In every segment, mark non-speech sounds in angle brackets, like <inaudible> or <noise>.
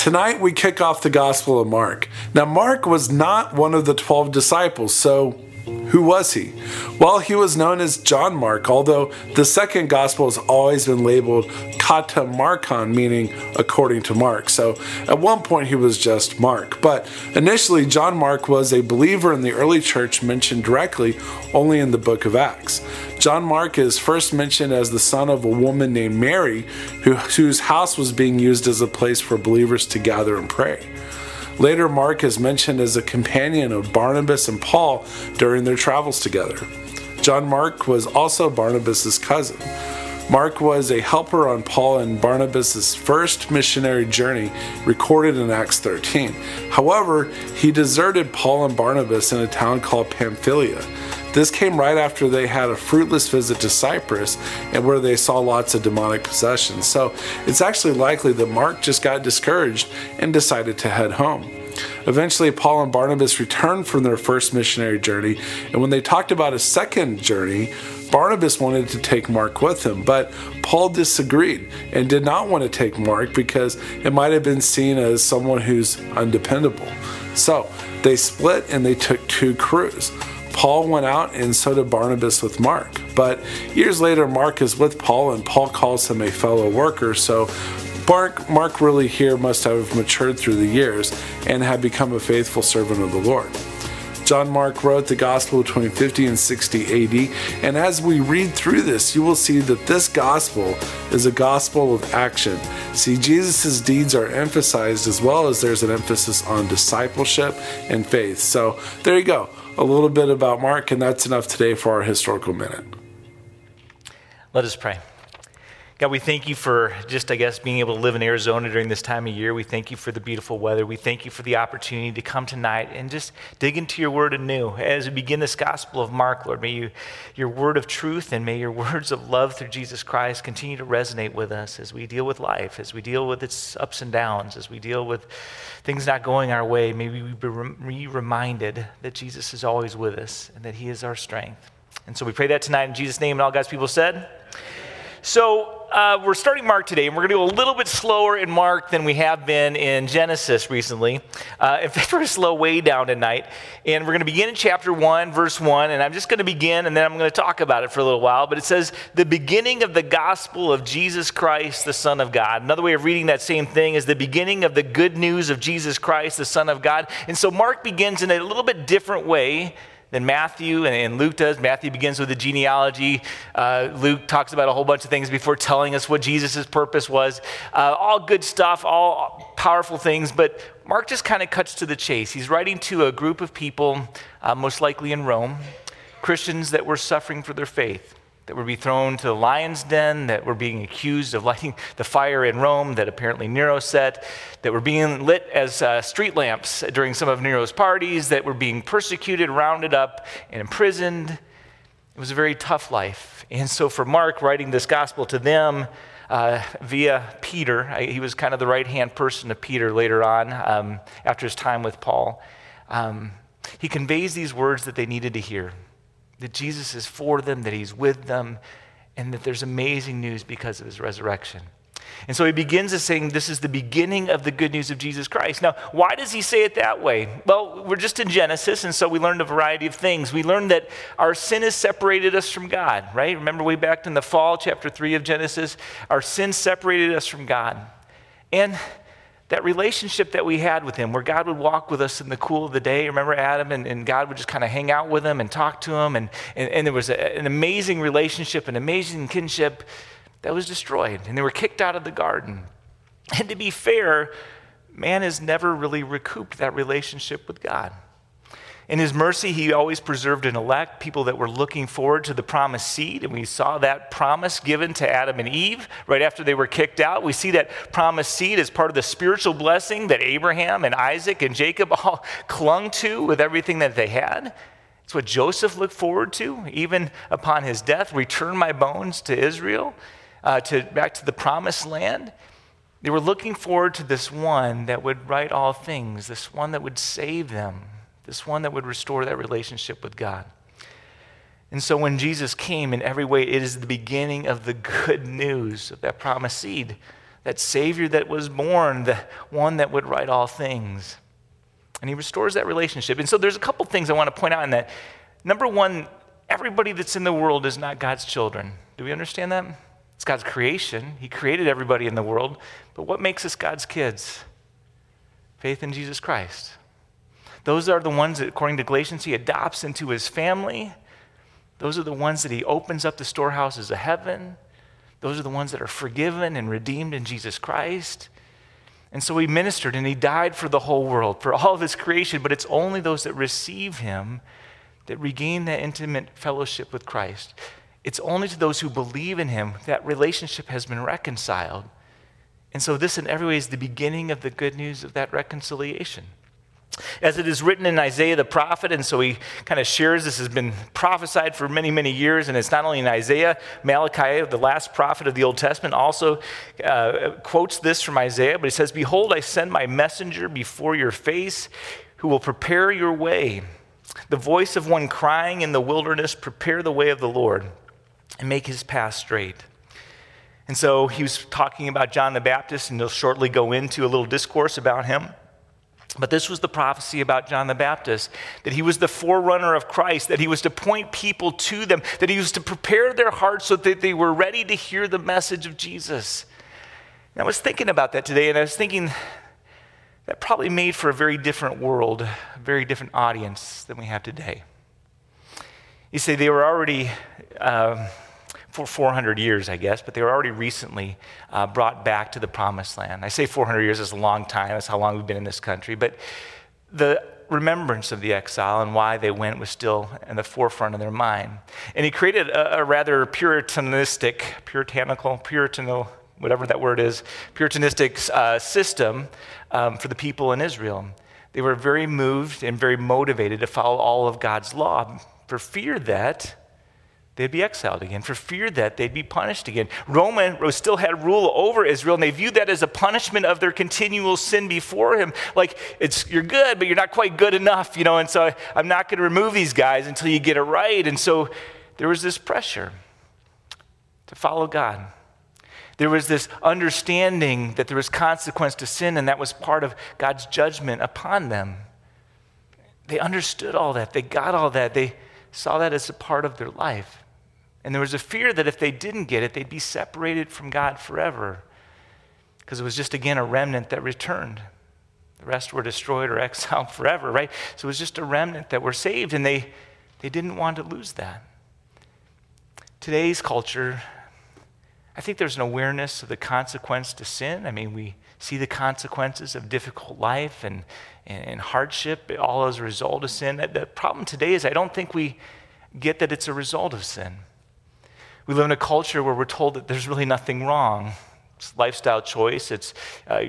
Tonight we kick off the Gospel of Mark. Now, Mark was not one of the 12 disciples, so who was he? Well, he was known as John Mark, although the second gospel has always been labeled Kata Markon, meaning according to Mark. So at one point he was just Mark. But initially, John Mark was a believer in the early church mentioned directly only in the book of Acts. John Mark is first mentioned as the son of a woman named Mary, who, whose house was being used as a place for believers to gather and pray. Later, Mark is mentioned as a companion of Barnabas and Paul during their travels together. John Mark was also Barnabas' cousin. Mark was a helper on Paul and Barnabas' first missionary journey recorded in Acts 13. However, he deserted Paul and Barnabas in a town called Pamphylia. This came right after they had a fruitless visit to Cyprus and where they saw lots of demonic possessions. So it's actually likely that Mark just got discouraged and decided to head home. Eventually, Paul and Barnabas returned from their first missionary journey, and when they talked about a second journey, Barnabas wanted to take Mark with him, but Paul disagreed and did not want to take Mark because it might have been seen as someone who's undependable. So they split and they took two crews. Paul went out and so did Barnabas with Mark. But years later, Mark is with Paul and Paul calls him a fellow worker. So Mark, Mark really here must have matured through the years and have become a faithful servant of the Lord. John Mark wrote the gospel between 50 and 60 AD, and as we read through this, you will see that this gospel is a gospel of action. See, Jesus' deeds are emphasized as well as there's an emphasis on discipleship and faith. So there you go a little bit about Mark, and that's enough today for our historical minute. Let us pray. God, we thank you for just, I guess, being able to live in Arizona during this time of year. We thank you for the beautiful weather. We thank you for the opportunity to come tonight and just dig into your word anew. As we begin this gospel of Mark, Lord, may you, your word of truth and may your <laughs> words of love through Jesus Christ continue to resonate with us as we deal with life, as we deal with its ups and downs, as we deal with things not going our way. May we be reminded that Jesus is always with us and that he is our strength. And so we pray that tonight in Jesus' name, and all God's people said. So, uh, we're starting Mark today, and we're going to go a little bit slower in Mark than we have been in Genesis recently. Uh, in <laughs> fact, we're going to slow way down tonight, and we're going to begin in chapter 1, verse 1, and I'm just going to begin, and then I'm going to talk about it for a little while. But it says, the beginning of the gospel of Jesus Christ, the Son of God. Another way of reading that same thing is the beginning of the good news of Jesus Christ, the Son of God. And so Mark begins in a little bit different way than Matthew and, and, Luke does. Matthew begins with the genealogy. Uh, Luke talks about a whole bunch of things before telling us what Jesus' purpose was. Uh, all good stuff, all powerful things, but Mark just kind of cuts to the chase. He's writing to a group of people, uh, most likely in Rome, Christians that were suffering for their faith that were be thrown to the lion's den, that were being accused of lighting the fire in Rome that apparently Nero set, that were being lit as uh, street lamps during some of Nero's parties, that were being persecuted, rounded up, and imprisoned. It was a very tough life. And so, for Mark writing this gospel to them, uh, via Peter. He was kind of the right hand person to Peter later on um, after his time with Paul. Um, he conveys these words that they needed to hear that Jesus is for them, that he's with them, and that there's amazing news because of his resurrection. And so he begins as saying, This is the beginning of the good news of Jesus Christ. Now, why does he say it that way? Well, we're just in Genesis, and so we learned a variety of things. We learned that our sin has separated us from God, right? Remember way back in the fall, chapter 3 of Genesis? Our sin separated us from God. And that relationship that we had with him, where God would walk with us in the cool of the day. Remember Adam and, and God would just kind of hang out with him and talk to him. And, and, and there was a, an amazing relationship, an amazing kinship that was destroyed. And they were kicked out of the garden. And to be fair, man has never really recouped that relationship with God. In his mercy, he always preserved an elect, people that were looking forward to the promised seed. And we saw that promise given to Adam and Eve right after they were kicked out. We see that promised seed as part of the spiritual blessing that Abraham and Isaac and Jacob <laughs> all clung to with everything that they had. It's what Joseph looked forward to, even upon his death. Return my bones to Israel, uh, to, back to the promised land. They were looking forward to this one that would right all things, this one that would save them this one that would restore that relationship with God. And so when Jesus came in every way, it is the beginning of the good news of that promised seed. that Savior that was born, the one that would right all things. And he restores that relationship. And so there's a couple things I want to point out in that. Number one, everybody that's in the world is not God's children. Do we understand that? It's God's creation. He created everybody in the world. But what makes us God's kids? Faith in Jesus Christ. Those are the ones that, according to Galatians, he adopts into his family. Those are the ones that he opens up the storehouses of heaven. Those are the ones that are forgiven and redeemed in Jesus Christ. And so he ministered and he died for the whole world, for all of his creation, but it's only those that receive him that regain that intimate fellowship with Christ. It's only to those who believe in him that relationship has been reconciled. And so, this, in every way, is the beginning of the good news of that reconciliation. As it is written in Isaiah the prophet, and so he kind of shares this has been prophesied for many, many years, and it's not only in Isaiah, Malachi, the last prophet of the Old Testament, also uh, quotes this from Isaiah, but he says, Behold, I send my messenger before your face who will prepare your way. The voice of one crying in the wilderness, Prepare the way of the Lord and make his path straight. And so he was talking about John the Baptist, and he'll shortly go into a little discourse about him. But this was the prophecy about John the Baptist that he was the forerunner of Christ, that he was to point people to them, that he was to prepare their hearts so that they were ready to hear the message of Jesus. And I was thinking about that today, and I was thinking that probably made for a very different world, a very different audience than we have today. You see, they were already. Uh, for 400 years, I guess, but they were already recently uh, brought back to the promised land. I say 400 years is a long time, that's how long we've been in this country, but the remembrance of the exile and why they went was still in the forefront of their mind. And he created a, a rather puritanistic, puritanical, puritanical, whatever that word is, puritanistic uh, system um, for the people in Israel. They were very moved and very motivated to follow all of God's law for fear that they'd be exiled again. For fear that they'd be punished again. Roman still had rule over Israel, and they viewed that as a punishment of their continual sin before him. Like, it's, you're good, but you're not quite good enough, you know, and so I'm not going to remove these guys until you get it right. And so there was this pressure to follow God. There was this understanding that there was consequence to sin, and that was part of God's judgment upon them. They understood all that. They got all that. They saw that as a part of their life. And there was a fear that if they didn't get it, they'd be separated from God forever. Because it was just, again, a remnant that returned. The rest were destroyed or <laughs> exiled forever, right? So it was just a remnant that were saved, and they, they didn't want to lose that. Today's culture, I think there's an awareness of the consequence to sin. I mean, we see the consequences of difficult life and, and, hardship, all as a result of sin. The problem today is I don't think we get that it's a result of sin. We live in a culture where we're told that there's really nothing wrong. It's lifestyle choice, it's uh,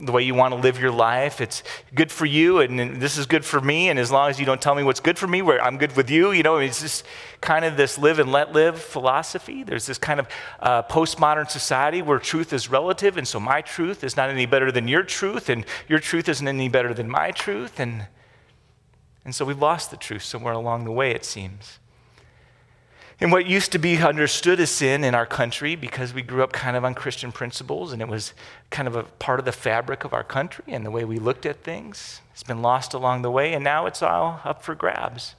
the way you want to live your life. It's good for you, and, this is good for me. And as long as you don't tell me what's good for me, where I'm good with you, you know, it's just kind of this live and let live philosophy. There's this kind of uh, postmodern society where truth is relative, and so my truth is not any better than your truth, and your truth isn't any better than my truth. And, and so we've lost the truth somewhere along the way, it seems. And what used to be understood as sin in our country, because we grew up kind of on Christian principles and it was kind of a part of the fabric of our country and the way we looked at things, it's been lost along the way, and now it's all up for grabs.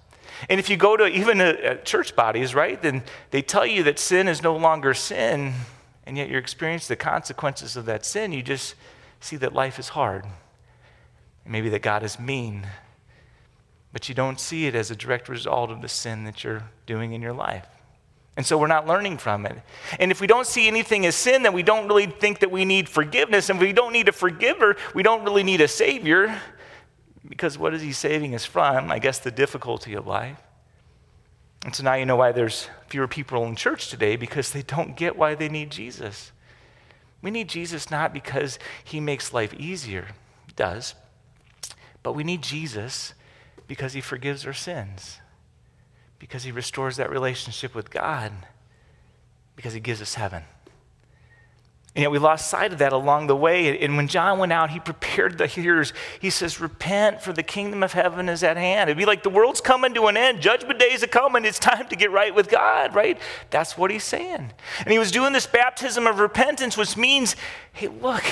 And if you go to even a, a church bodies, right, then they tell you that sin is no longer sin, and yet you're experiencing the consequences of that sin. You just see that life is hard, maybe that God is mean, but you don't see it as a direct result of the sin that you're doing in your life. And so we're not learning from it. And if we don't see anything as sin, then we don't really think that we need forgiveness. And if we don't need a forgiver, we don't really need a savior. Because what is he saving us from? I guess the difficulty of life. And so now you know why there's fewer people in church today because they don't get why they need Jesus. We need Jesus not because he makes life easier, does, but we need Jesus because he forgives our sins, because he restores that relationship with God, because he gives us heaven. And yet we lost sight of that along the way. And when John went out, he prepared the hearers. He says, Repent, for the kingdom of heaven is at hand. It'd be like the world's coming to an end. Judgment days are coming. It's time to get right with God, right? That's what he's saying. And he was doing this baptism of repentance, which means, hey, look,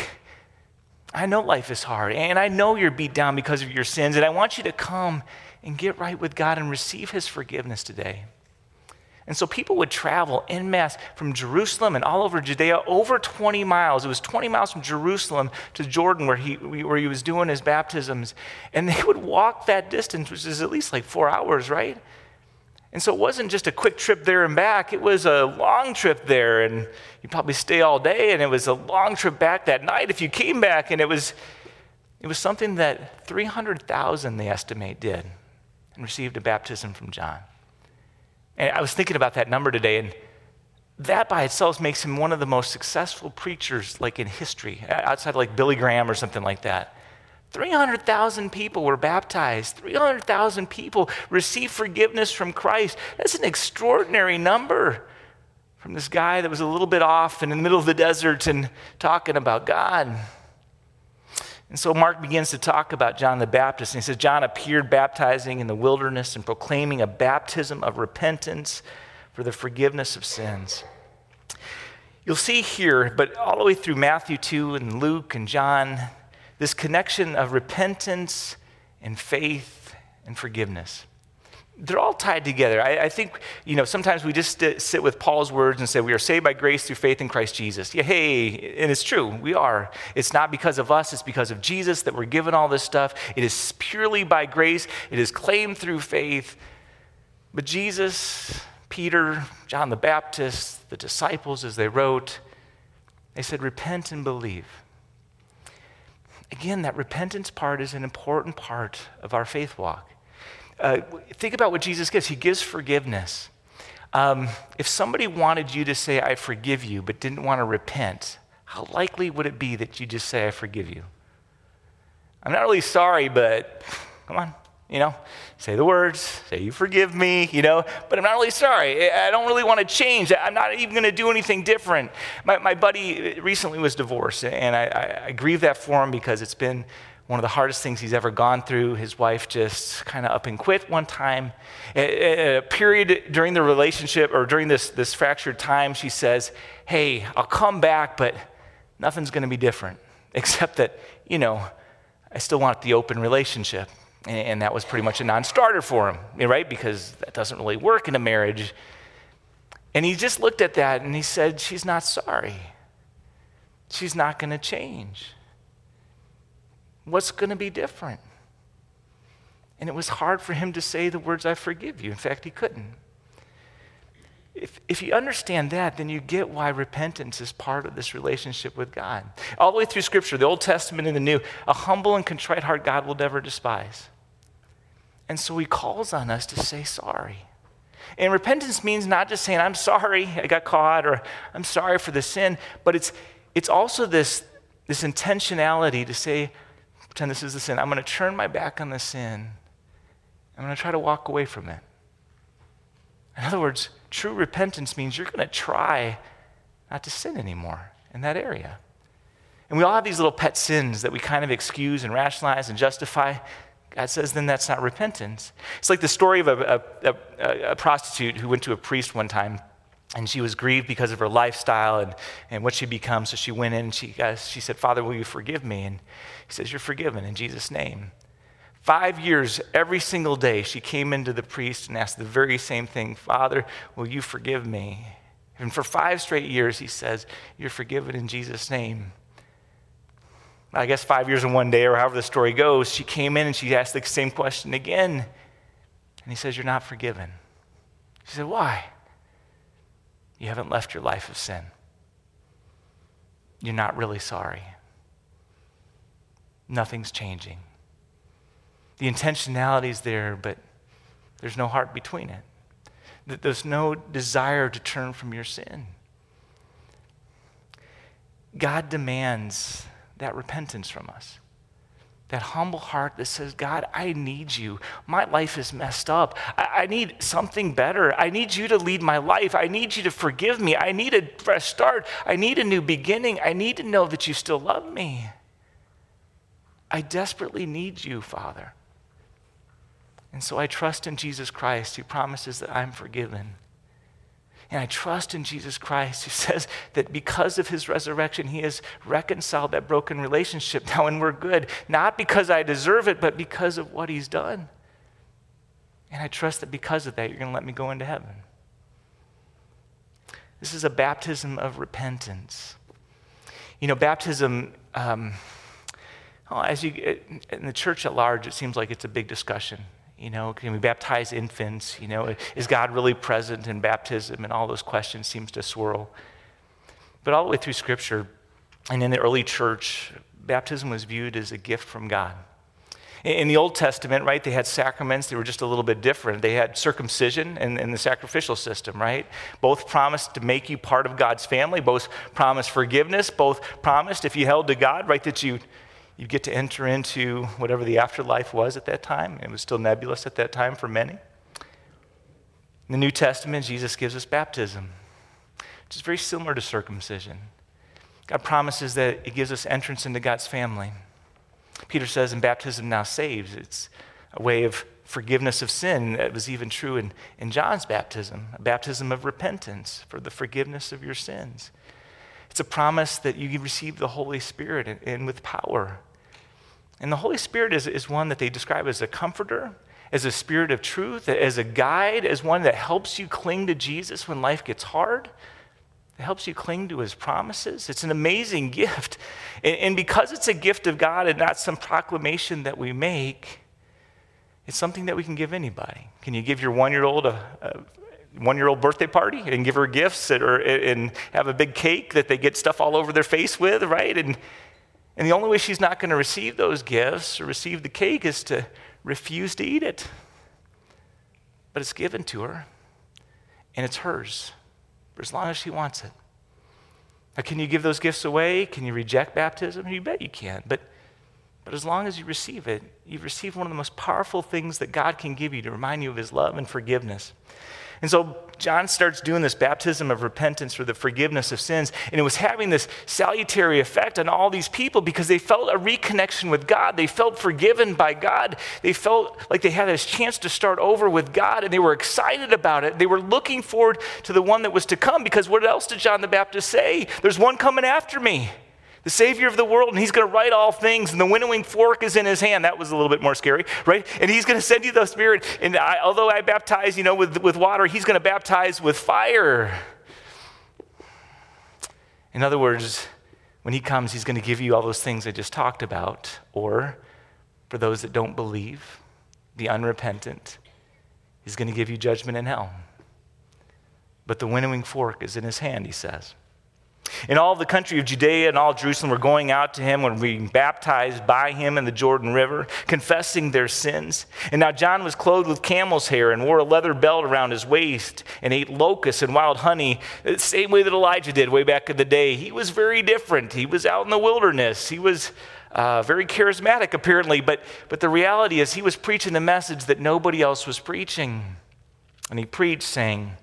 I know life is hard, and I know you're beat down because of your sins, and I want you to come and get right with God and receive his forgiveness today. And so people would travel en masse from Jerusalem and all over Judea, over 20 miles. It was 20 miles from Jerusalem to Jordan where he, where he was doing his baptisms. And they would walk that distance, which is at least like four hours, right? And so it wasn't just a quick trip there and back, it was a long trip there. And you'd probably stay all day, and it was a long trip back that night if you came back. And it was, it was something that 300,000, they estimate, did and received a baptism from John. And I was thinking about that number today, and that by itself makes him one of the most successful preachers like in history, outside of like Billy Graham or something like that. 300,000 people were baptized. 300,000 people received forgiveness from Christ. That's an extraordinary number from this guy that was a little bit off and in the middle of the desert and talking about God. And so Mark begins to talk about John the Baptist. And he says, John appeared baptizing in the wilderness and proclaiming a baptism of repentance for the forgiveness of sins. You'll see here, but all the way through Matthew 2 and Luke and John, this connection of repentance and faith and forgiveness they're all tied together. I, I, think, you know, sometimes we just sit with Paul's words and say, we are saved by grace through faith in Christ Jesus. Yeah, hey, and it's true, we are. It's not because of us, it's because of Jesus that we're given all this stuff. It is purely by grace, it is claimed through faith. But Jesus, Peter, John the Baptist, the disciples, as they wrote, they said, repent and believe. Again, that repentance part is an important part of our faith walk. Uh, think about what Jesus gives. He gives forgiveness. Um, if somebody wanted you to say, I forgive you, but didn't want to repent, how likely would it be that you just say, I forgive you? I'm not really sorry, but come on, you know, say the words, say you forgive me, you know, but I'm not really sorry. I don't really want to change. I'm not even going to do anything different. My, my buddy uh, recently was divorced, and I, I, I grieve that for him because it's been one of the hardest things he's ever gone through. His wife just kind of up and quit one time. A, a period during the relationship or during this, this fractured time, she says, Hey, I'll come back, but nothing's going to be different, <laughs> except that, you know, I still want the open relationship. And, that was pretty much a non starter for him, right? Because that doesn't really work in a marriage. And he just looked at that and he said, She's not sorry. She's not going to change. What's going to be different? And it was hard for him to say the words, I forgive you. In fact, he couldn't. If, if you understand that, then you get why repentance is part of this relationship with God. All the way through Scripture, the Old Testament and the New, a humble and contrite heart God will never despise. And so he calls on us to say sorry. And repentance means not just saying, I'm sorry I got caught or I'm sorry for the sin, but it's, it's also this, this intentionality to say, pretend this is the sin. I'm going to turn my back on the sin. I'm going to try to walk away from it. In other words, true repentance means you're going to try not to sin anymore in that area. And we all have these little pet sins that we kind of excuse and rationalize and justify. God says, then that's not repentance. It's like the story of a, a, a, a prostitute who went to a priest one time and she was grieved because of her lifestyle and, and what she become. So she went in and she, uh, she said, Father, will you forgive me? And he says, You're forgiven in Jesus' name. Five years, every single day, she came into the priest and asked the very same thing Father, will you forgive me? And for five straight years, he says, You're forgiven in Jesus' name. I guess five years in one day, or however the story goes, she came in and she asked the same question again. And he says, You're not forgiven. She said, Why? You haven't left your life of sin. You're not really sorry nothing's changing. The intentionality is there, but there's no heart between it. There's no desire to turn from your sin. God demands that repentance from us. That humble heart that says, God, I need you. My life is messed up. I, I, need something better. I need you to lead my life. I need you to forgive me. I need a fresh start. I need a new beginning. I need to know that you still love me. I desperately need you, Father. And so I trust in Jesus Christ who promises that I'm forgiven. And I trust in Jesus Christ who <laughs> says that because of his resurrection, he has reconciled that broken relationship now and we're good, not because I deserve it, but because of what he's done. And I trust that because of that, you're going to let me go into heaven. This is a baptism of repentance. You know, baptism, um, well, as you, in the church at large, it seems like it's a big discussion. You know, can we baptize infants? You know, is God really present in baptism? And all those questions seems to swirl. But all the way through Scripture and in the early church, baptism was viewed as a gift from God. In the Old Testament, right, they had sacraments. They were just a little bit different. They had circumcision and, and, the sacrificial system, right? Both promised to make you part of God's family. Both promised forgiveness. Both promised, if you held to God, right, that you you get to enter into whatever the afterlife was at that time. It was still nebulous at that time for many. In the New Testament, Jesus gives us baptism, which is very similar to circumcision. God promises that it gives us entrance into God's family. Peter says, in baptism now saves. It's a way of forgiveness of sin. That was even true in, in John's baptism, a baptism of repentance for the forgiveness of your sins. It's a promise that you receive the Holy Spirit and, and with power. And the Holy Spirit is, is one that they describe as a comforter, as a spirit of truth, as a guide, as one that helps you cling to Jesus when life gets hard. It helps you cling to his promises. It's an amazing <laughs> gift. And, and because it's a gift of God and not some proclamation that we make, it's something that we can give anybody. Can you give your one year old a, a one year old birthday party and give her gifts are, and have a big cake that they get stuff all over their face with, right? And and the only way she's not going to receive those gifts or receive the cake is to refuse to eat it. But it's given to her, and it's hers for as long as she wants it. Now, can you give those gifts away? Can you reject baptism? You bet you can. But, but as long as you receive it, you've received one of the most powerful things that God can give you to remind you of his love and forgiveness. And so John starts doing this baptism of repentance for the forgiveness of sins. And it was having this salutary effect on all these people because they felt a reconnection with God. They felt forgiven by God. They felt like they had this chance to start over with God and they were excited about it. They were looking forward to the one that was to come because what else did John the Baptist say? There's one coming after me the Savior of the world, and He's going to right all things, and the winnowing fork is in His hand. That was a little bit more scary, right? And He's going to send you the Spirit. And I, although I baptize, you know, with, with water, He's going to baptize with fire. In other words, when He comes, He's going to give you all those things I just talked about. Or, for those that don't believe, the unrepentant, He's going to give you judgment in hell. But the winnowing fork is in His hand, He says. And all the country of Judea and all Jerusalem were going out to him and being baptized by him in the Jordan River, confessing their sins. And now John was clothed with camel's hair and wore a leather belt around his waist and ate locusts and wild honey, the same way that Elijah did way back in the day. He was very different. He was out in the wilderness. He was uh, very charismatic, apparently, but, but the reality is he was preaching the message that nobody else was preaching. And he preached, saying,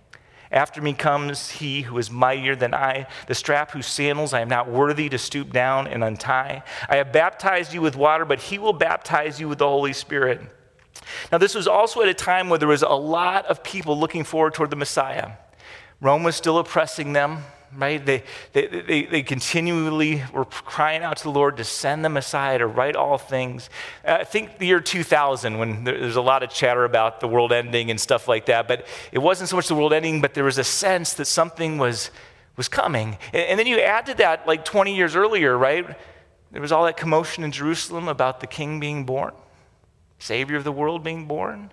after me comes he who is mightier than I, the strap whose sandals I am not worthy to stoop down and untie. I have baptized you with water, but he will baptize you with the Holy Spirit. Now, this was also at a time where there was a lot of people looking forward toward the Messiah. Rome was still oppressing them right? They, they, they, they, continually were crying out to the Lord to send the Messiah to right all things. Uh, I think the year 2000, when there's a lot of chatter about the world ending and stuff like that, but it wasn't so much the world ending, but there was a sense that something was, was coming. And, and then you add to that, like 20 years earlier, right? There was all that commotion in Jerusalem about the king being born, Savior of the world being born.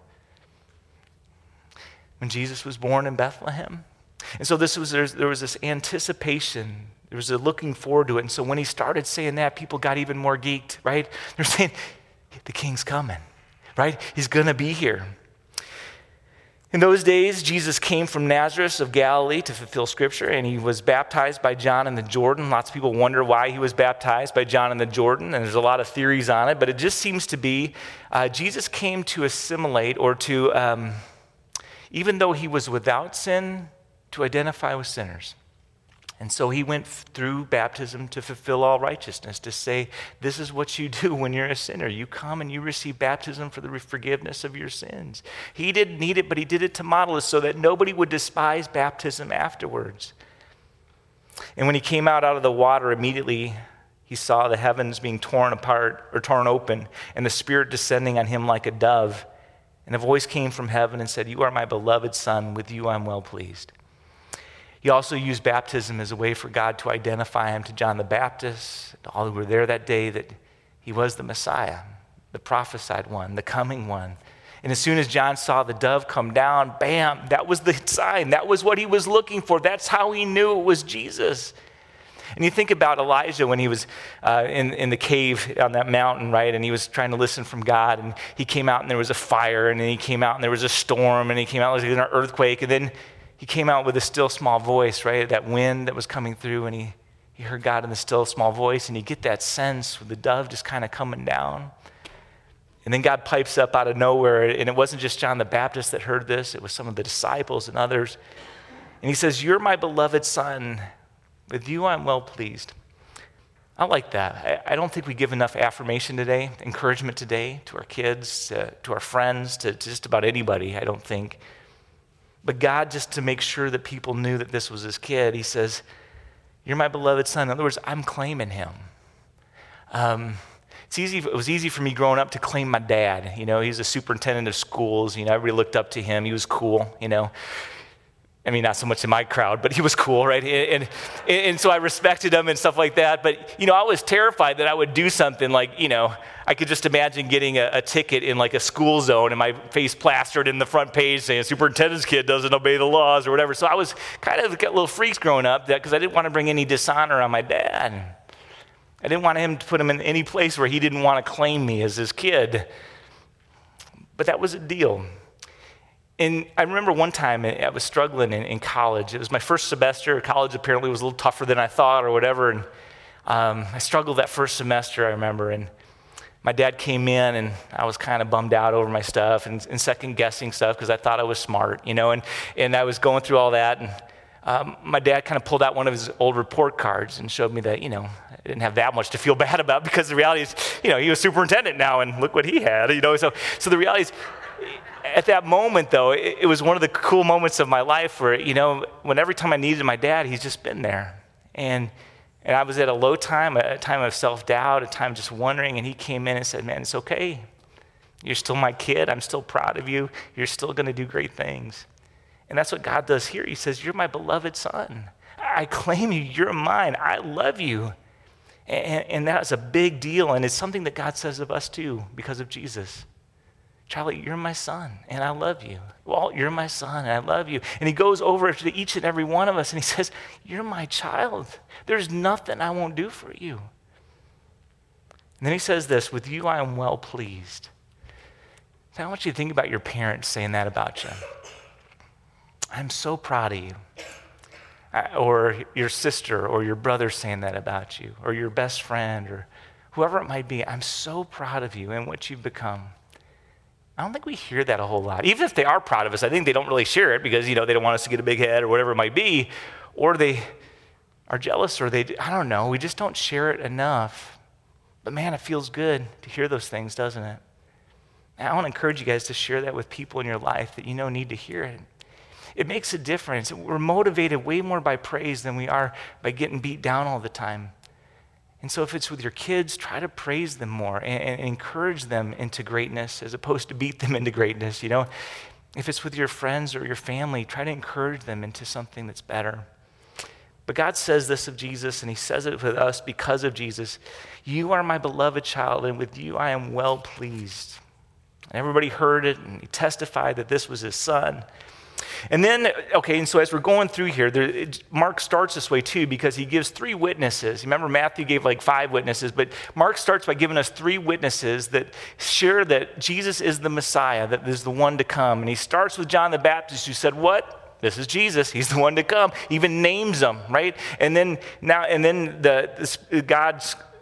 When Jesus was born in Bethlehem. And so this was, there was this anticipation. There was a looking forward to it. And so when he started saying that, people got even more geeked, right? <laughs> They're saying, the king's coming, right? He's going to be here. In those days, Jesus came from Nazareth of Galilee to fulfill scripture, and he was baptized by John in the Jordan. Lots of people wonder why he was baptized by John in the Jordan, and there's a lot of theories on it, but it just seems to be uh, Jesus came to assimilate or to, um, even though he was without sin, to identify with sinners. And so he went through baptism to fulfill all righteousness, to say, This is what you <laughs> do when you're a sinner. You come and you receive baptism for the forgiveness of your sins. He didn't need it, but he did it to model us so that nobody would despise baptism afterwards. And when he came out out of the water, immediately he saw the heavens being torn apart or torn open, and the Spirit descending on him like a dove. And a voice came from heaven and said, You are my beloved Son, with you I'm well pleased. He also used baptism as a way for God to identify him to John the Baptist, to all who were there that day, that he was the Messiah, the prophesied one, the coming one. And as soon as John saw the dove come down, bam, that was the <laughs> sign. That was what he was looking for. That's how he knew it was Jesus. And you think about Elijah when he was uh, in, in the cave on that mountain, right? And he was trying to listen from God. And he came out and there was a fire. And then he came out and there was a storm. And he came out and there was an earthquake. And then he came out with a still small voice, right? That wind that was coming through, and he, he heard God in the still small voice, and you get that sense with the dove just kind of coming down. And then God pipes up out of nowhere, and it wasn't just John the Baptist that heard this, it was some of the disciples and others. And he says, You're my beloved son. With you, I'm well pleased. I like that. I, don't think we give enough affirmation today, encouragement today to our kids, to, to our friends, to, to just about anybody, I don't think. But God, just to make sure that people knew that this was his kid, he says, You're my beloved son. In other words, I'm claiming him. Um, it's easy, it was easy for me growing up to claim my dad. You know, he's a superintendent of schools. You know, everybody looked up to him. He was cool, you know. I mean, not so much in my crowd, but he was cool, right? And, and, and, so I respected him and stuff like that. But, you know, I was terrified that I would do something like, you know, I could just imagine getting a, a ticket in like a school zone and my face plastered in the front page saying, superintendent's kid doesn't obey the laws or whatever. So I was kind of got little freaks growing up because I didn't want to bring any dishonor on my dad. I didn't want him to put him in any place where he didn't want to claim me as his kid. But that was a deal. And I remember one time I was struggling in, in, college. It was my first semester. College apparently was a little tougher than I thought or whatever. And um, I struggled that first semester, I remember. And my dad came in and I was kind of bummed out over my stuff and, and second guessing stuff because I thought I was smart, you know. And, and I was going through all that. And um, my dad kind of pulled out one of his old report cards and showed me that, you know, I didn't have that much to feel <laughs> bad about because the reality is, you know, he was superintendent now and look what he had, you know. So, so the reality is, at that moment, though, it, it, was one of the cool moments of my life where, you know, when every time I needed my dad, he's just been there. And, and I was at a low time, a time of self doubt, a time just wondering, and he came in and said, Man, it's okay. You're still my kid. I'm still proud of you. You're still going to do great things. And that's what God does here. He says, You're my beloved son. I claim you. You're mine. I love you. And, and that's a big deal. And it's something that God says of us too because of Jesus. Charlie, you're my son, and I love you. Walt, you're my son, and I love you. And he goes over to each and every one of us and he <laughs> says, You're my child. There's nothing I won't do for you. And then he says this With you, I am well pleased. Now, I want you to think about your parents saying that about you. I'm so proud of you. Or your sister or your brother saying that about you, or your best friend, or whoever it might be. I'm so proud of you and what you've become. I don't think we hear that a whole lot. Even if they are proud of us, I think they don't really share it because, you know, they don't want us to get a big head or whatever it might be. Or they are jealous or they, I don't know, we just don't share it enough. But man, it feels good to hear those things, doesn't it? And I want to encourage you guys to share that with people in your life that you know need to hear it. It makes a difference. We're motivated way more by praise than we are by getting beat down all the time. And so, if it's with your kids, try to praise them more and, and, encourage them into greatness as opposed to beat them into greatness. You know, if it's with your friends or your family, try to encourage them into something that's better. But God says this of Jesus, and He says it with us because of Jesus. You are my beloved child, and with you I am well pleased. And everybody heard it, and He testified that this was His son. And then, okay, and so as we're going through here, there, Mark starts this way too because he gives three witnesses. Remember, Matthew gave like five witnesses, but Mark starts by giving us three witnesses that share that Jesus is the Messiah, that is the one to come. And he starts with John the Baptist, who said, What? This is Jesus. He's the one to come. Even names him, right? And then now, and then the, the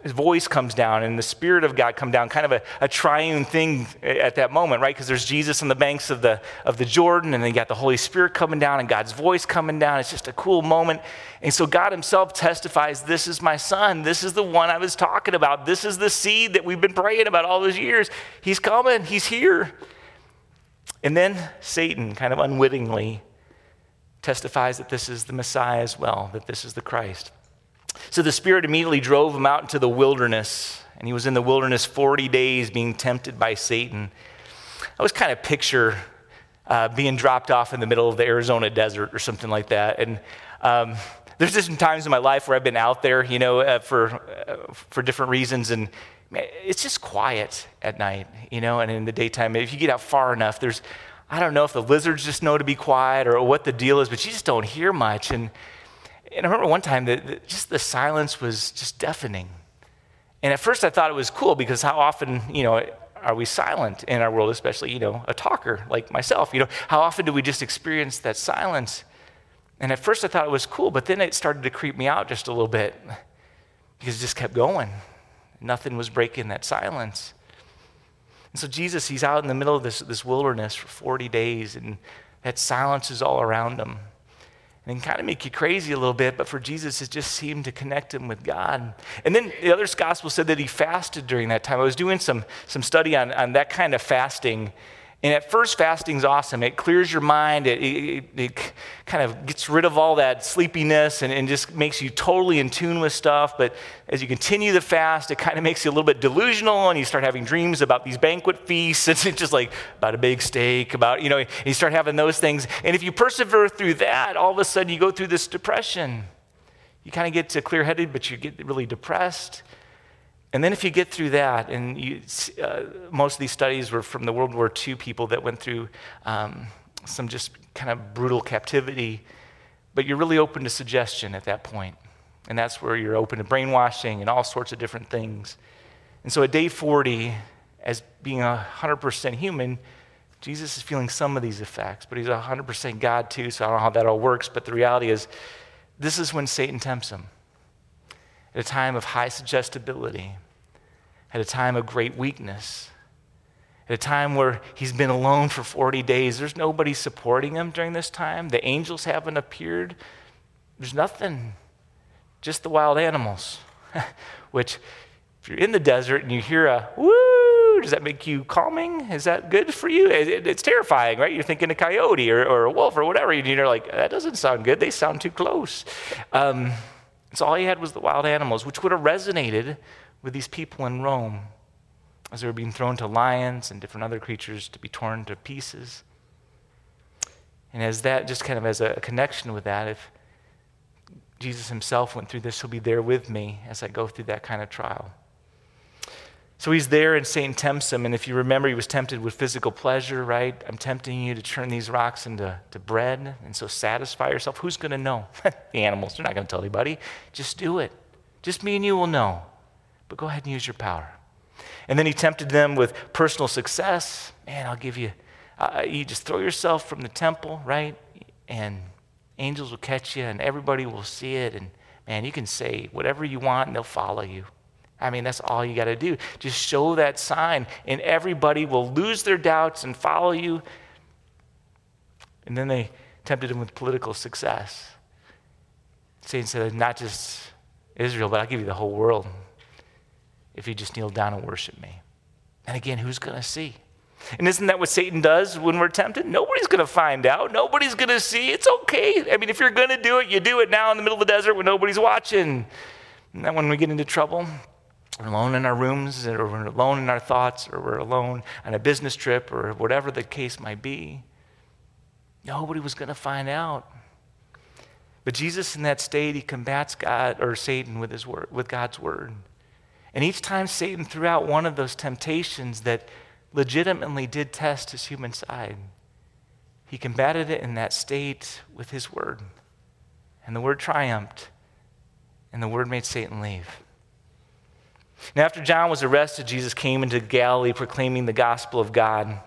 voice comes down and the Spirit of God come down, kind of a, a triune thing at that moment, right? Because there's Jesus on the banks of the, of the Jordan, and then you got the Holy Spirit coming down and God's voice coming down. It's just a cool moment. And so God Himself testifies, This is my son. This is the one I was talking about. This is the seed that we've been praying about all those years. He's coming, He's here. And then Satan, kind of unwittingly, testifies that this is the Messiah as well, that this is the Christ. So the Spirit immediately drove him out into the wilderness, and he was in the wilderness 40 days being tempted by Satan. I was kind of picture uh, being dropped off in the middle of the Arizona desert or something like that. And um, there's just some times in my life where I've been out there, you know, uh, for, uh, for different reasons, and it's just quiet at night, you know, and in the daytime, if you get out far enough, there's, I don't know if the lizards just know to be quiet or what the deal is, but you just don't hear much. And and I remember one time that just the silence was just deafening. And at first I thought it was cool because how often, you know, are we silent in our world, especially, you know, a talker like myself? You know, how often do we just experience that silence? And at first I thought it was cool, but then it started to creep me out just a little bit because it just kept going. Nothing was breaking that silence. And so Jesus, he's out in the middle of this, this wilderness for 40 days, and that silence is all around him and kind of make you crazy a little bit, but for Jesus, it just seemed to connect him with God. And then the other gospel said that he fasted during that time. I was doing some, some study on, on that kind of fasting, and at first, fasting's awesome. It clears your mind, it, it, it, kind of gets rid of all that sleepiness and, and just makes you totally in tune with stuff. But as you continue the fast, it kind of makes you a little bit delusional, and you start having dreams about these banquet feasts. <laughs> It's just like about a big steak, about, you know, you start having those things. And if you persevere through that, all of a sudden you go through this depression. You kind of get to clear headed, but you get really depressed. And then if you get through that, and you, uh, most of these studies were from the World War II people that went through um, some just kind of brutal captivity, but you're really open to suggestion at that point. And that's where you're open to brainwashing and all sorts of different things. And so at day 40, as being 100% human, Jesus is feeling some of these effects, but he's 100% God too, so I don't know how that all works. But the reality is, this is when Satan tempts him at a time of high suggestibility, at a time of great weakness, at a time where he's been alone for 40 days. There's nobody supporting him during this time. The angels haven't appeared. There's nothing, just the wild animals. <laughs> Which, if you're in the desert and you hear a woo, does that make you calming? Is that good for you? It's terrifying, right? You're thinking a coyote or, or a wolf or whatever. And you're like, that doesn't sound good. They sound too close. Um, so all he had was the wild animals, which would have resonated with these people in Rome as they were being thrown to lions and different other creatures to be torn to pieces. And as that, just kind of as a connection with that, if Jesus himself went through this, he'll be there with me as I go through that kind of trial. So he's there, and Satan tempts him. And if you remember, he was tempted with physical pleasure, right? I'm tempting you to turn these rocks into to bread, and so satisfy yourself. Who's going to know? <laughs> the animals, they're not going to tell anybody. Just do it. Just me and you will know. But go ahead and use your power. And then he tempted them with personal success. Man, I'll give you, uh, you just throw yourself from the temple, right? And angels will catch you, and everybody will see it. And man, you can say whatever you want, and they'll follow you. I mean, that's all you got to do. Just show that sign, and everybody will lose their doubts and follow you. And then they tempted him with political success. Satan said, Not just Israel, but I'll give you the whole world if you just kneel down and worship me. And again, who's going to see? And isn't that what Satan does when we're tempted? Nobody's going to find out. Nobody's going to see. It's okay. I mean, if you're going to do it, you do it now in the middle of the desert when nobody's watching. And then when we get into trouble, we're alone in our rooms, or we're alone in our thoughts, or we're alone on a business trip, or whatever the case might be. Nobody was going to find out. But Jesus, in that state, he combats God or Satan with his word, with God's word. And each time Satan threw out one of those temptations that legitimately did test his human side, he combated it in that state with his word. And the word triumphed, and the word made Satan leave. Now, after John was arrested, Jesus came into Galilee proclaiming the gospel of God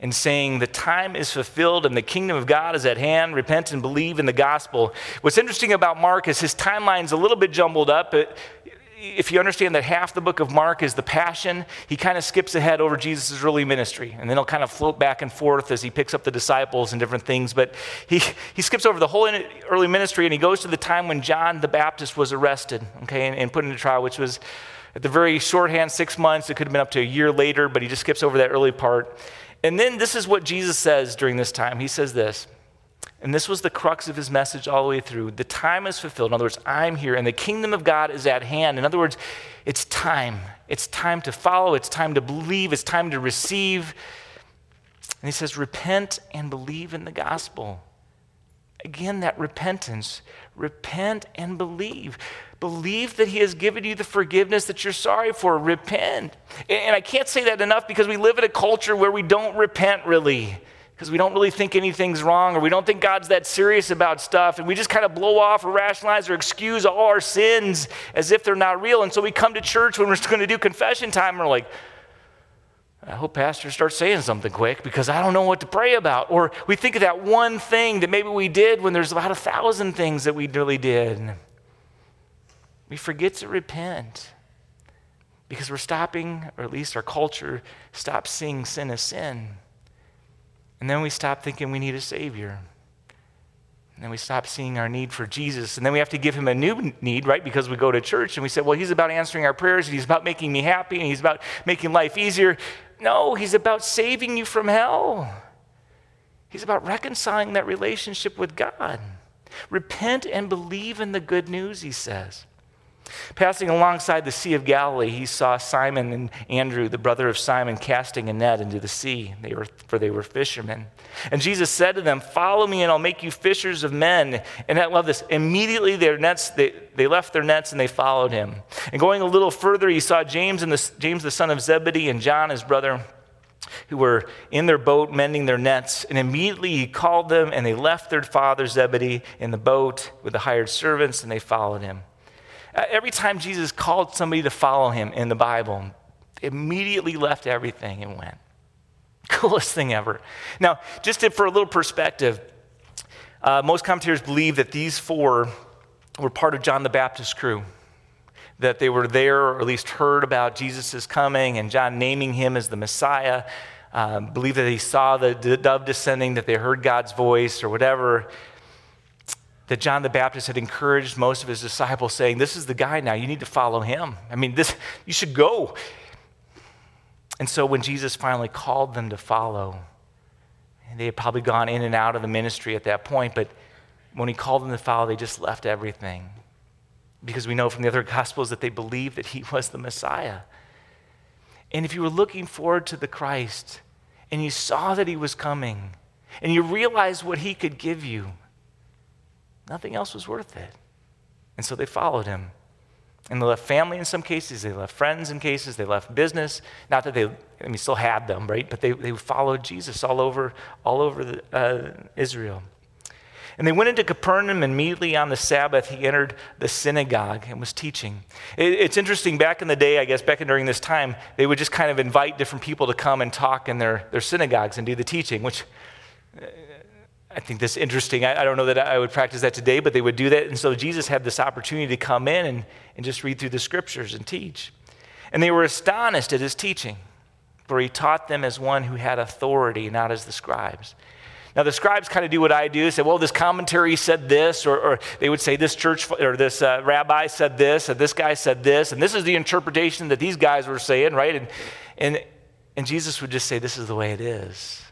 and saying, The time is fulfilled and the kingdom of God is at hand. Repent and believe in the gospel. What's interesting about Mark is his timeline's a little bit jumbled up. But if you understand that half the book of Mark is the Passion, he kind of skips ahead over Jesus' early ministry. And then he'll kind of float back and forth as he picks up the disciples and different things. But he, he skips over the whole early ministry and he goes to the time when John the Baptist was arrested, okay, and, and put into trial, which was at the very shorthand, six months. It could have been up to a year later, but he just skips over that early part. And then this is what Jesus says during this time. He says this and this was the crux of his message all the way through. The time is fulfilled. In other words, I'm here, and the kingdom of God is at hand. In other words, it's time. It's time to follow, it's time to believe, it's time to receive. And he says, Repent and believe in the gospel. Again, that repentance. Repent and believe. Believe that He has given you the forgiveness that you're sorry for. Repent. And I can't say that enough because we live in a culture where we don't repent really because we don't really think anything's wrong or we don't think God's that serious about stuff and we just kind of blow off or rationalize or excuse all our sins as if they're not real. And so we come to church when we're <laughs> going to do confession time and we're like, I hope pastor starts saying something quick because I don't know what to pray about. Or we think of that one thing that maybe we did when there's about a thousand things that we really did. We forget to repent because we're stopping, or at least our culture stops seeing sin as sin. And then we stop thinking we need a Savior. And then we stop seeing our need for Jesus. And then we have to give him a new need, right? Because we go to church and we say, well, he's about answering our prayers and he's about making me happy and he's about making life easier. No, he's about saving you from hell. He's about reconciling that relationship with God. Repent and believe in the good news, he says. Passing alongside the Sea of Galilee, he saw Simon and Andrew, the brother of Simon, casting a net into the sea, they were, for they were fishermen. And Jesus said to them, Follow me, and I'll make you fishers of men. And I love this. Immediately, their nets, they, they left their nets and they followed him. And going a little further, he saw James, and the, James, the son of Zebedee, and John, his brother, who were in their boat mending their nets. And immediately he called them, and they left their father Zebedee in the boat with the hired servants, and they followed him. Uh, every time Jesus called somebody to follow him in the Bible, immediately left everything and went. <laughs> Coolest thing ever. Now, just to, for a little perspective, uh, most commentators believe that these four were part of John the Baptist's crew. That they were there, or at least heard about Jesus' coming and John naming him as the Messiah. Um, believe that he saw the dove descending, that they heard God's voice, or whatever that John the Baptist had encouraged most of his disciples, saying, This is the guy now, you need to follow him. I mean, this, you should go. And so when Jesus finally called them to follow, they had probably gone in and out of the ministry at that point, but when he called them to follow, they just left everything. Because we know from the other gospels that they believed that he was the Messiah. And if you were looking forward to the Christ and you saw that he was coming and you realized what he could give you, Nothing else was worth it. And so they followed him. And they left family in some cases, they left friends in cases, they left business. Not that they, I mean, still had them, right? But they, they followed Jesus all over, all over the, uh, Israel. And they went into Capernaum, and immediately on the Sabbath, he entered the synagogue and was teaching. It, it's interesting, back in the day, I guess, back in, during this time, they would just kind of invite different people to come and talk in their, their synagogues and do the teaching, which I think that's interesting. I, I, don't know that I would practice that today, but they would do that. And so Jesus had this opportunity to come in and, and just read through the scriptures and teach. And they were astonished at his teaching, for he taught them as one who had authority, not as the scribes. Now, the scribes kind of do what I do say, well, this commentary said this, or, or they would say this church or this uh, rabbi said this, and this guy said this, and this is the interpretation that these guys were saying, right? And, and, and Jesus would just say, this is the way it is.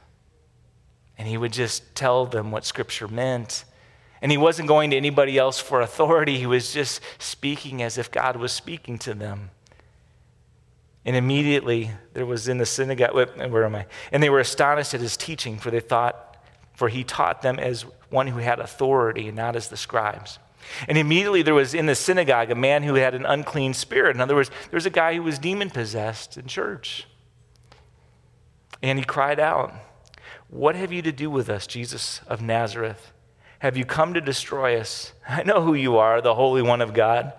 And he would just tell them what Scripture meant. And he wasn't going to anybody else for authority, he was just speaking as if God was speaking to them. And immediately there was in the synagogue, where am I? And they were astonished at his teaching, for they thought, for he taught them as one who had authority and not as the scribes. And immediately there was in the synagogue a man who had an unclean spirit. In other words, there was a guy who was demon possessed in church. And he cried out. What have you to do with us, Jesus of Nazareth? Have you come to destroy us? I know who you are, the Holy One of God.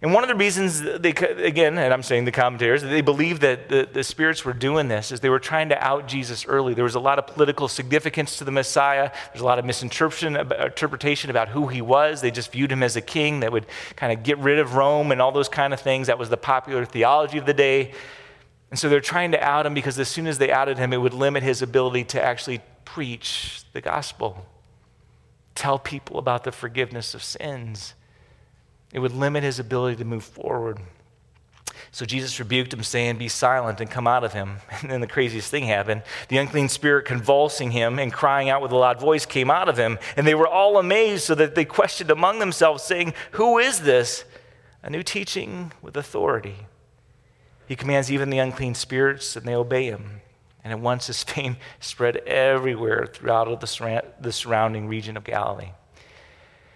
And one of the reasons they, again, and I'm saying the commentators, they believe that the, the spirits were doing this is they were trying to out Jesus early. There was a lot of political significance to the Messiah. There's a lot of misinterpretation about who he was. They just viewed him as a king that would kind of get rid of Rome and all those kind of things. That was the popular theology of the day. And so they're trying to out him because as soon as they outed him, it would limit his ability to actually preach the gospel, tell people about the forgiveness of sins. It would limit his ability to move forward. So Jesus rebuked him, saying, Be silent and come out of him. <laughs> And then the craziest thing happened. The unclean spirit, convulsing him and crying out with a loud voice, came out of him. And they were all amazed, so that they questioned among themselves, saying, Who is this? A new teaching with authority. He commands even the unclean spirits, and they obey him. And at once his <laughs> fame spread everywhere throughout the surrounding region of Galilee.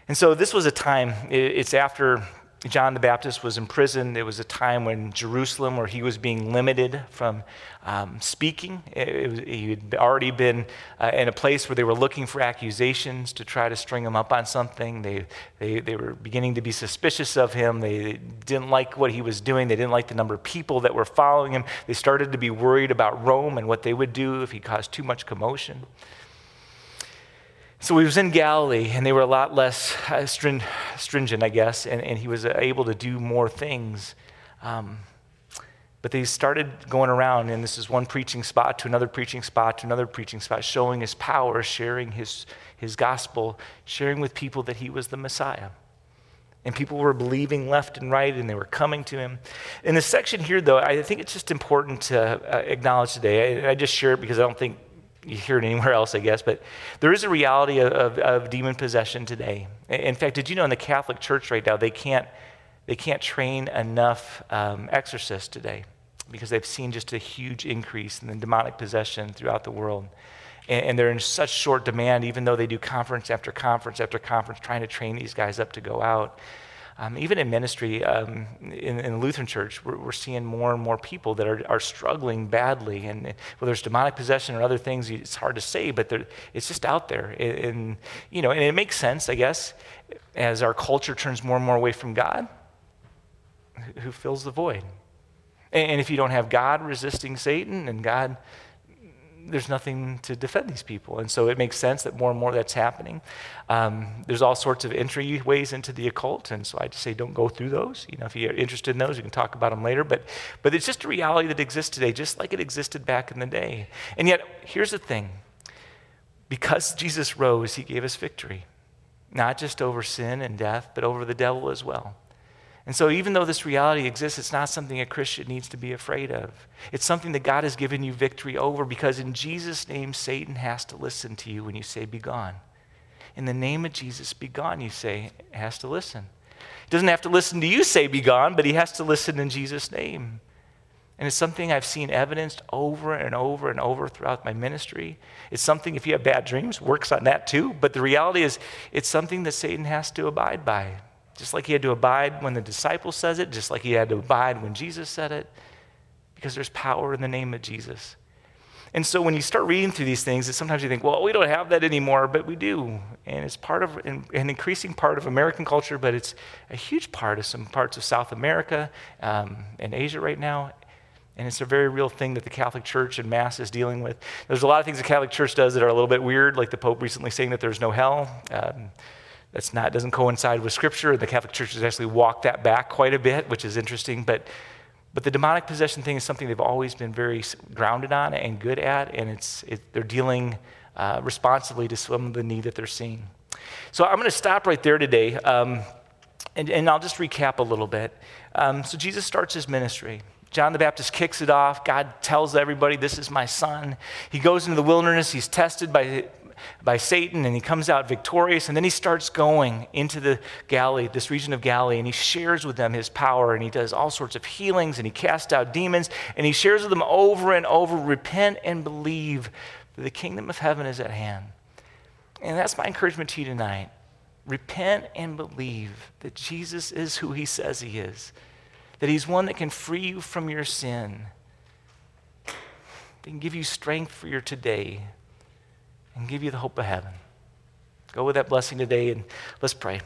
And so this was a time, it's after John the Baptist was in prison. It was a time when Jerusalem, where he was being limited from um, speaking. Was, he had already been uh, in a place where they were looking for accusations to try to string him up on something. They, they, they were beginning to be suspicious of him. They didn't like what he was doing. They didn't like the number of people that were following him. They started to be worried about Rome and what they would do if he caused too much commotion. So he was in Galilee, and they were a lot less uh, stringent, I guess, and, and he was uh, able to do more things. Um, but they started going around, and this is one preaching spot to another preaching spot to another preaching spot, showing his power, sharing his, his gospel, sharing with people that he was the Messiah. And people were believing left and right, and they were coming to him. In this section here, though, I think it's just important to uh, acknowledge today. I, I just share it because I don't think you hear it anywhere else, I guess, but there is a reality of, of, of, demon possession today. In fact, did you know in the Catholic Church right now, they can't, they can't train enough um, exorcists today because they've seen just a huge increase in the demonic possession throughout the world. And, and they're in such short demand, even though they do conference after conference after conference trying to train these guys up to go out. Um, even in ministry, um, in, in, the Lutheran church, we're, we're, seeing more and more people that are, are struggling badly. And whether it's demonic possession or other things, it's hard to say, but it's just out there. And, and, you know, and it makes sense, I guess, as our culture turns more and more away from God, who fills the void? And, and if you don't have God resisting Satan and God there's nothing to defend these people. And so it makes sense that more and more that's happening. Um, there's all sorts of entryways into the occult. And so I just say don't go through those. You know, if you're interested in those, you can talk about them later. But, but it's just a reality that exists today, just like it existed back in the day. And yet, here's the thing because Jesus rose, he gave us victory, not just over sin and death, but over the devil as well. And so, even though this reality exists, it's not something a Christian needs to be afraid of. It's something that God has given you victory over because, in Jesus' name, Satan has to listen to you when you say, Be gone. In the name of Jesus, be gone, you say, has to listen. He doesn't have to listen to you say, Be gone, but he has to listen in Jesus' name. And it's something I've seen evidenced over and over and over throughout my ministry. It's something, if you have bad dreams, works on that too. But the reality is, it's something that Satan has to abide by. Just like he had to abide when the disciple says it, just like he had to abide when Jesus said it, because there's power in the name of Jesus. And so when you start reading through these things, sometimes you think, well, we don't have that anymore, but we do. And it's part of an increasing part of American culture, but it's a huge part of some parts of South America um, and Asia right now. And it's a very real thing that the Catholic Church and Mass is dealing with. There's a lot of things the Catholic Church does that are a little bit weird, like the Pope recently saying that there's no hell. Um, that's not doesn't coincide with Scripture. The Catholic Church has actually walked that back quite a bit, which is interesting. But but the demonic possession thing is something they've always been very grounded on and good at, and it's it, they're dealing uh, responsibly to some of the need that they're seeing. So I'm going to stop right there today, um, and, and I'll just recap a little bit. Um, so Jesus starts his ministry. John the Baptist kicks it off. God tells everybody, This is my son. He goes into the wilderness. He's tested by by Satan and he comes out victorious. And then he starts going into the Galilee, this region of Galilee, and he shares with them his power and he does all sorts of healings and he casts out demons and he shares with them over and over repent and believe, that the kingdom of heaven is at hand. And that's my encouragement to you tonight. Repent and believe that Jesus is who he says he is, that he's one that can free you from your sin, that can give you strength for your today and give you the hope of heaven. Go with that blessing today and let's pray.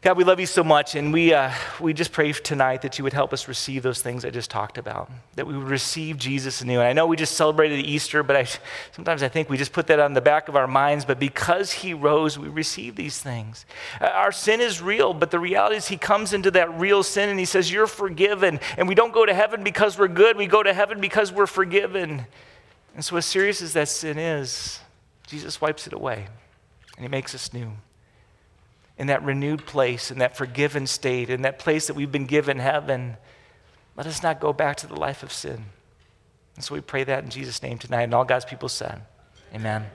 God, we love you so much, and we, uh, we just pray tonight that you would help us receive those things I just talked about, that we would receive Jesus anew. And I know we just celebrated Easter, but I, sometimes I think we just put that on the back of our minds. But because he rose, we receive these things. Uh, our sin is real, but the reality is he comes into that real sin and he says, You're forgiven. And we don't go to heaven because we're good, we go to heaven because we're forgiven. And so, as serious as that sin is, Jesus wipes it away and he makes us new in that renewed place, in that forgiven state, in that place that we've been given heaven, let us not go back to the life of sin. And so we pray that in Jesus' name tonight. And all God's people said, Amen.